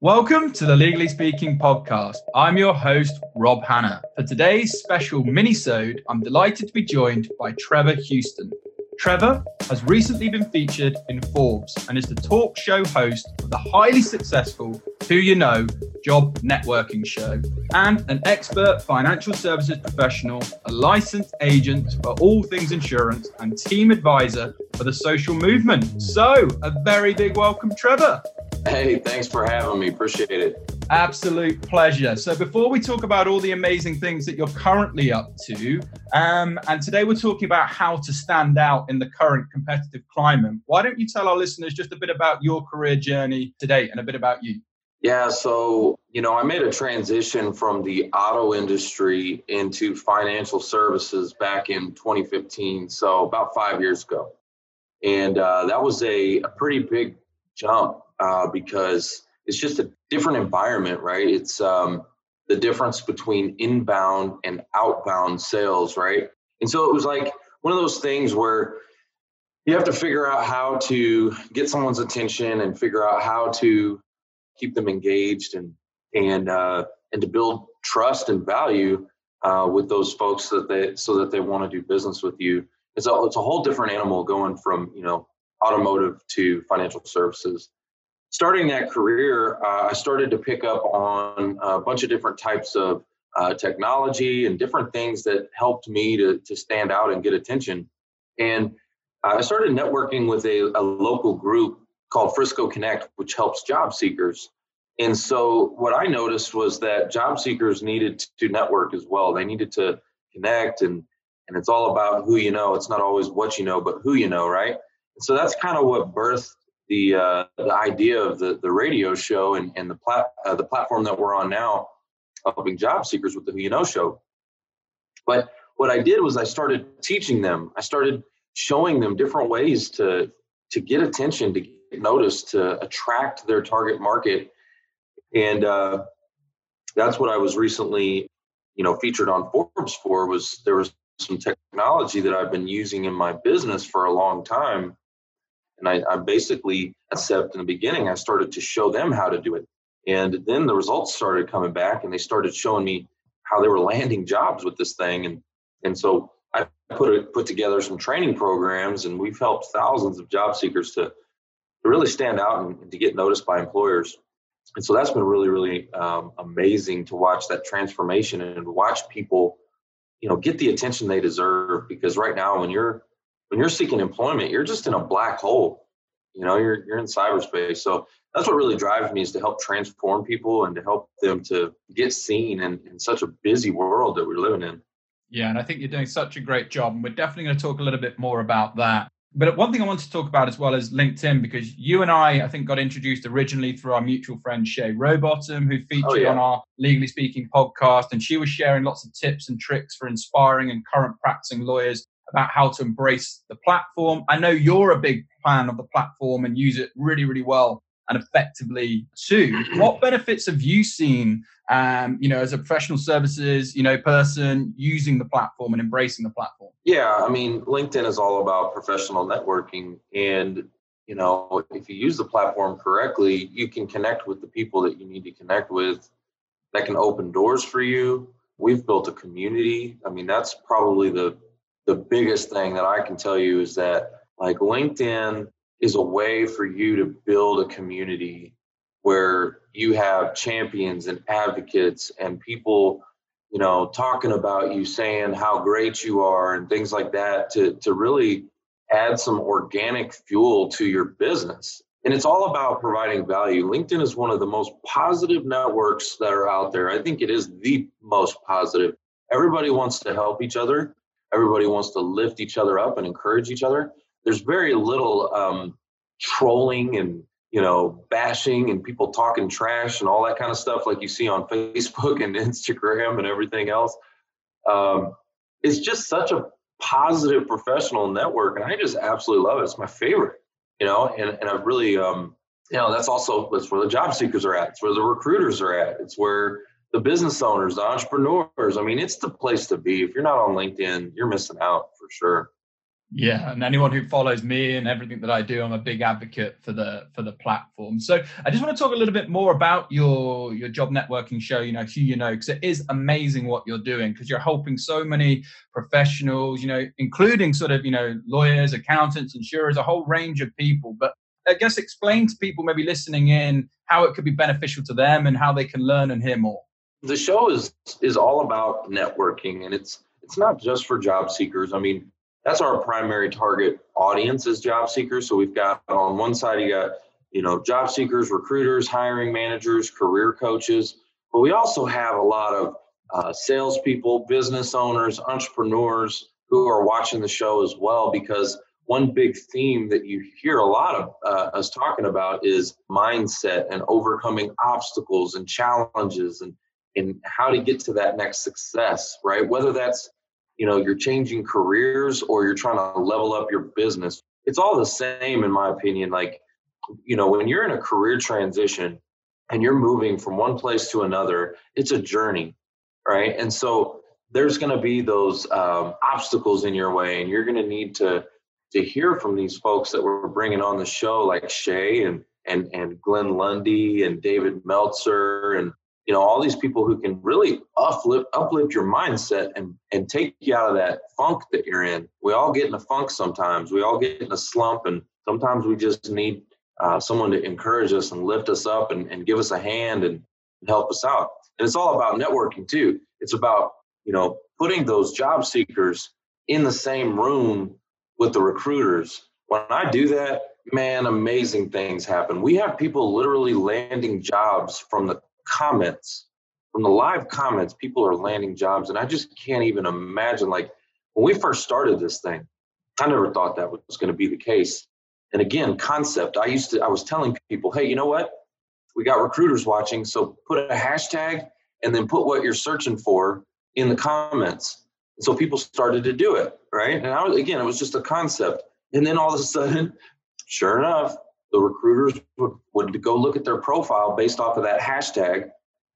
Welcome to the Legally Speaking podcast. I'm your host, Rob Hanna. For today's special mini-sode, I'm delighted to be joined by Trevor Houston. Trevor has recently been featured in Forbes and is the talk show host of the highly successful Who You Know Job Networking Show and an expert financial services professional, a licensed agent for all things insurance, and team advisor for the social movement. So, a very big welcome, Trevor. Hey, thanks for having me. Appreciate it. Absolute pleasure. So, before we talk about all the amazing things that you're currently up to, um, and today we're talking about how to stand out in the current competitive climate, why don't you tell our listeners just a bit about your career journey today and a bit about you? Yeah, so, you know, I made a transition from the auto industry into financial services back in 2015, so about five years ago. And uh, that was a, a pretty big jump uh, because it's just a different environment, right? It's um, the difference between inbound and outbound sales, right? And so it was like one of those things where you have to figure out how to get someone's attention and figure out how to keep them engaged and and uh, and to build trust and value uh, with those folks that they so that they want to do business with you. It's a it's a whole different animal going from you know automotive to financial services starting that career, uh, I started to pick up on a bunch of different types of uh, technology and different things that helped me to, to stand out and get attention. And I started networking with a, a local group called Frisco Connect, which helps job seekers. And so what I noticed was that job seekers needed to network as well. They needed to connect and and it's all about who you know. It's not always what you know, but who you know, right? And so that's kind of what birthed the uh, the idea of the the radio show and, and the plat uh, the platform that we're on now, helping job seekers with the Who You Know show. But what I did was I started teaching them. I started showing them different ways to to get attention, to get noticed, to attract their target market, and uh, that's what I was recently, you know, featured on Forbes for. Was there was some technology that I've been using in my business for a long time and I, I basically, except in the beginning, I started to show them how to do it. And then the results started coming back and they started showing me how they were landing jobs with this thing. And, and so I put it, put together some training programs and we've helped thousands of job seekers to, to really stand out and, and to get noticed by employers. And so that's been really, really um, amazing to watch that transformation and watch people, you know, get the attention they deserve. Because right now, when you're when you're seeking employment, you're just in a black hole. You know, you're you're in cyberspace. So that's what really drives me is to help transform people and to help them to get seen in, in such a busy world that we're living in. Yeah, and I think you're doing such a great job. And we're definitely going to talk a little bit more about that. But one thing I want to talk about as well is LinkedIn, because you and I, I think, got introduced originally through our mutual friend Shay Rowbottom, who featured oh, yeah. on our Legally Speaking podcast. And she was sharing lots of tips and tricks for inspiring and current practicing lawyers about how to embrace the platform. I know you're a big fan of the platform and use it really, really well and effectively too. What benefits have you seen, um, you know, as a professional services, you know, person using the platform and embracing the platform? Yeah, I mean, LinkedIn is all about professional networking, and you know, if you use the platform correctly, you can connect with the people that you need to connect with. That can open doors for you. We've built a community. I mean, that's probably the the biggest thing that I can tell you is that like LinkedIn is a way for you to build a community where you have champions and advocates and people you know talking about you saying how great you are and things like that to to really add some organic fuel to your business. And it's all about providing value. Linkedin is one of the most positive networks that are out there. I think it is the most positive. Everybody wants to help each other everybody wants to lift each other up and encourage each other. There's very little um, trolling and you know bashing and people talking trash and all that kind of stuff like you see on Facebook and Instagram and everything else. Um, it's just such a positive professional network, and I just absolutely love it. It's my favorite, you know, and and I've really um, you know that's also that's where the job seekers are at. It's where the recruiters are at. It's where the business owners, the entrepreneurs. I mean, it's the place to be. If you're not on LinkedIn, you're missing out for sure. Yeah, and anyone who follows me and everything that I do, I'm a big advocate for the for the platform. So I just want to talk a little bit more about your your job networking show. You know, who you know, because it is amazing what you're doing because you're helping so many professionals. You know, including sort of you know lawyers, accountants, insurers, a whole range of people. But I guess explain to people maybe listening in how it could be beneficial to them and how they can learn and hear more. The show is is all about networking, and it's it's not just for job seekers. I mean that's our primary target audience is job seekers. So we've got on one side you got you know job seekers, recruiters, hiring managers, career coaches, but we also have a lot of uh, salespeople, business owners, entrepreneurs who are watching the show as well because one big theme that you hear a lot of uh, us talking about is mindset and overcoming obstacles and challenges and and how to get to that next success right? Whether that's you know you're changing careers or you're trying to level up your business it's all the same in my opinion. Like you know when you're in a career transition and you're moving from one place to another it's a journey right? And so there's going to be those um, obstacles in your way and you're going to need to to hear from these folks that we're bringing on the show like shay and and and glenn lundy and david meltzer and you know all these people who can really uplift uplift your mindset and and take you out of that funk that you're in. We all get in a funk sometimes. We all get in a slump and sometimes we just need uh, someone to encourage us and lift us up and, and give us a hand and, and help us out. And it's all about networking too. It's about you know putting those job seekers in the same room with the recruiters. When i do that man amazing things happen. We have people literally landing jobs from the comments, from the live comments, people are landing jobs. And I just can't even imagine, like, when we first started this thing, I never thought that was going to be the case. And again, concept. I used to, I was telling people, hey, you know what? We got recruiters watching, so put a hashtag and then put what you're searching for in the comments. And so people started to do it, right? And I was, again, it was just a concept. And then all of a sudden, sure enough, the recruiters would, would go look at their profile based off of that hashtag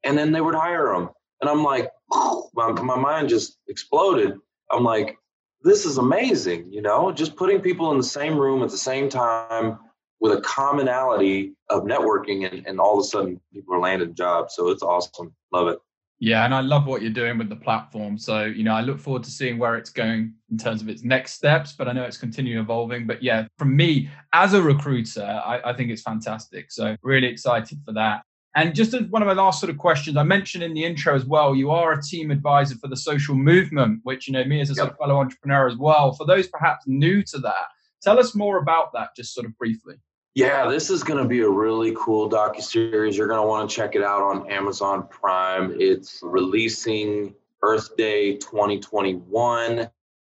and then they would hire them and i'm like my, my mind just exploded. I'm like this is amazing you know? Just putting people in the same room at the same time with a commonality of networking and, and all of a sudden people are landing jobs. So it's awesome. Love it yeah, and I love what you're doing with the platform. So, you know, I look forward to seeing where it's going in terms of its next steps, but I know it's continuing evolving. But yeah, from me as a recruiter, I, I think it's fantastic. So, really excited for that. And just as one of my last sort of questions, I mentioned in the intro as well, you are a team advisor for the social movement, which, you know, me as a yep. sort of fellow entrepreneur as well. For those perhaps new to that, tell us more about that, just sort of briefly. Yeah, this is going to be a really cool docu series. You're going to want to check it out on Amazon Prime. It's releasing Earth Day 2021.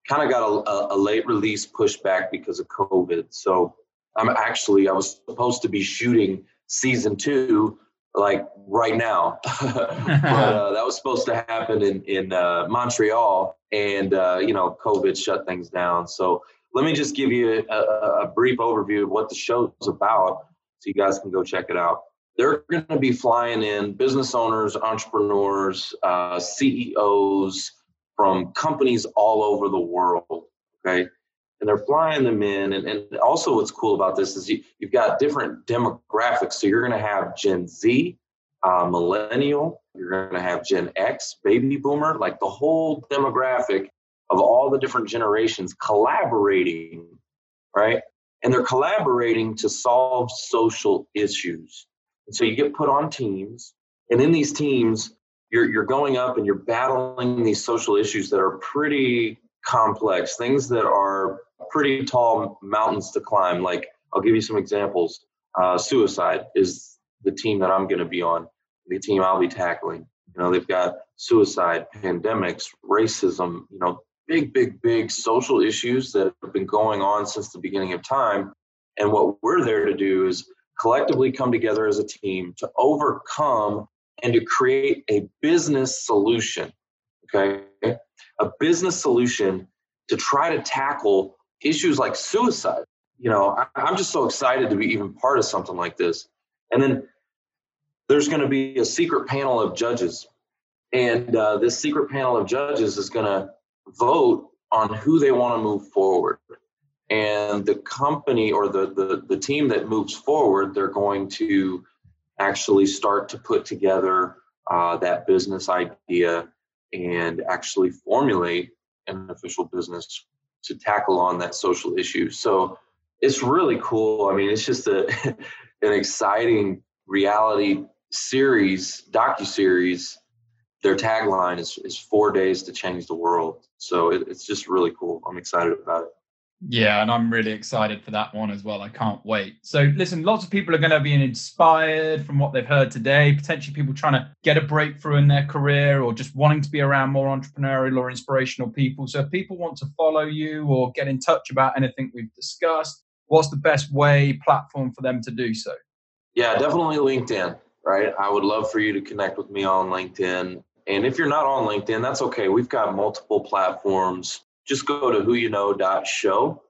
Kind of got a, a, late release pushback because of COVID. So I'm actually I was supposed to be shooting season two like right now, but uh, that was supposed to happen in in uh, Montreal, and uh, you know COVID shut things down. So let me just give you a, a brief overview of what the show's about so you guys can go check it out. They're going to be flying in business owners, entrepreneurs, uh, CEOs from companies all over the world. Okay. And they're flying them in. And, and also, what's cool about this is you, you've got different demographics. So you're going to have Gen Z, uh, millennial, you're going to have Gen X, baby boomer, like the whole demographic of all the different generations collaborating, right? And they're collaborating to solve social issues. And so you get put on teams, and in these teams, you're, you're going up and you're battling these social issues that are pretty complex, things that are pretty tall mountains to climb. Like, I'll give you some examples. Uh, suicide is the team that I'm going to be on, the team I'll be tackling. You know, they've got suicide, pandemics, racism, you know, big, big, big social issues that have been going on since the beginning of time. And what we're there to do is collectively come together as a team to overcome and to create a business solution. Okay. A business solution to try to tackle issues like suicide. You know, I, am just so excited to be even part of something like this. And then there's going to be a secret panel of judges. And uh, this secret panel of judges is going to vote on who they want to move forward. And the company or the, the, the team that moves forward, they're going to actually start to put together uh, that business idea and actually formulate an official business to tackle on that social issue. So it's really cool. I mean, it's just a an exciting reality series, docu series. Their tagline is is four days to change the world. So it, it's just really cool. I'm excited about it. Yeah, and I'm really excited for that one as well. I can't wait. So, listen, lots of people are going to be inspired from what they've heard today. Potentially, people trying to get a breakthrough in their career or just wanting to be around more entrepreneurial or inspirational people. So, if people want to follow you or get in touch about anything we've discussed, what's the best way, platform for them to do so? Yeah, definitely LinkedIn, right? I would love for you to connect with me on LinkedIn. And if you're not on LinkedIn, that's okay. We've got multiple platforms just go to whoyouknow.show.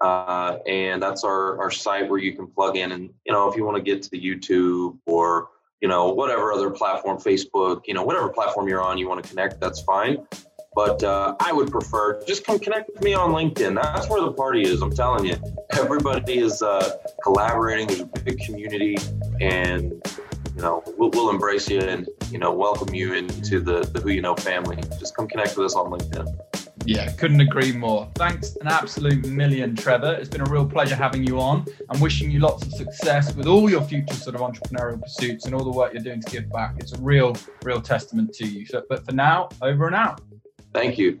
Uh, and that's our, our site where you can plug in and, you know, if you want to get to the YouTube or, you know, whatever other platform, Facebook, you know, whatever platform you're on, you want to connect, that's fine. But uh, I would prefer just come connect with me on LinkedIn. That's where the party is. I'm telling you, everybody is uh, collaborating. There's a big community, and you know we'll, we'll embrace you and you know welcome you into the the Who You Know family. Just come connect with us on LinkedIn. Yeah, couldn't agree more. Thanks an absolute million, Trevor. It's been a real pleasure having you on. I'm wishing you lots of success with all your future sort of entrepreneurial pursuits and all the work you're doing to give back. It's a real, real testament to you. So, but for now, over and out. Thank you.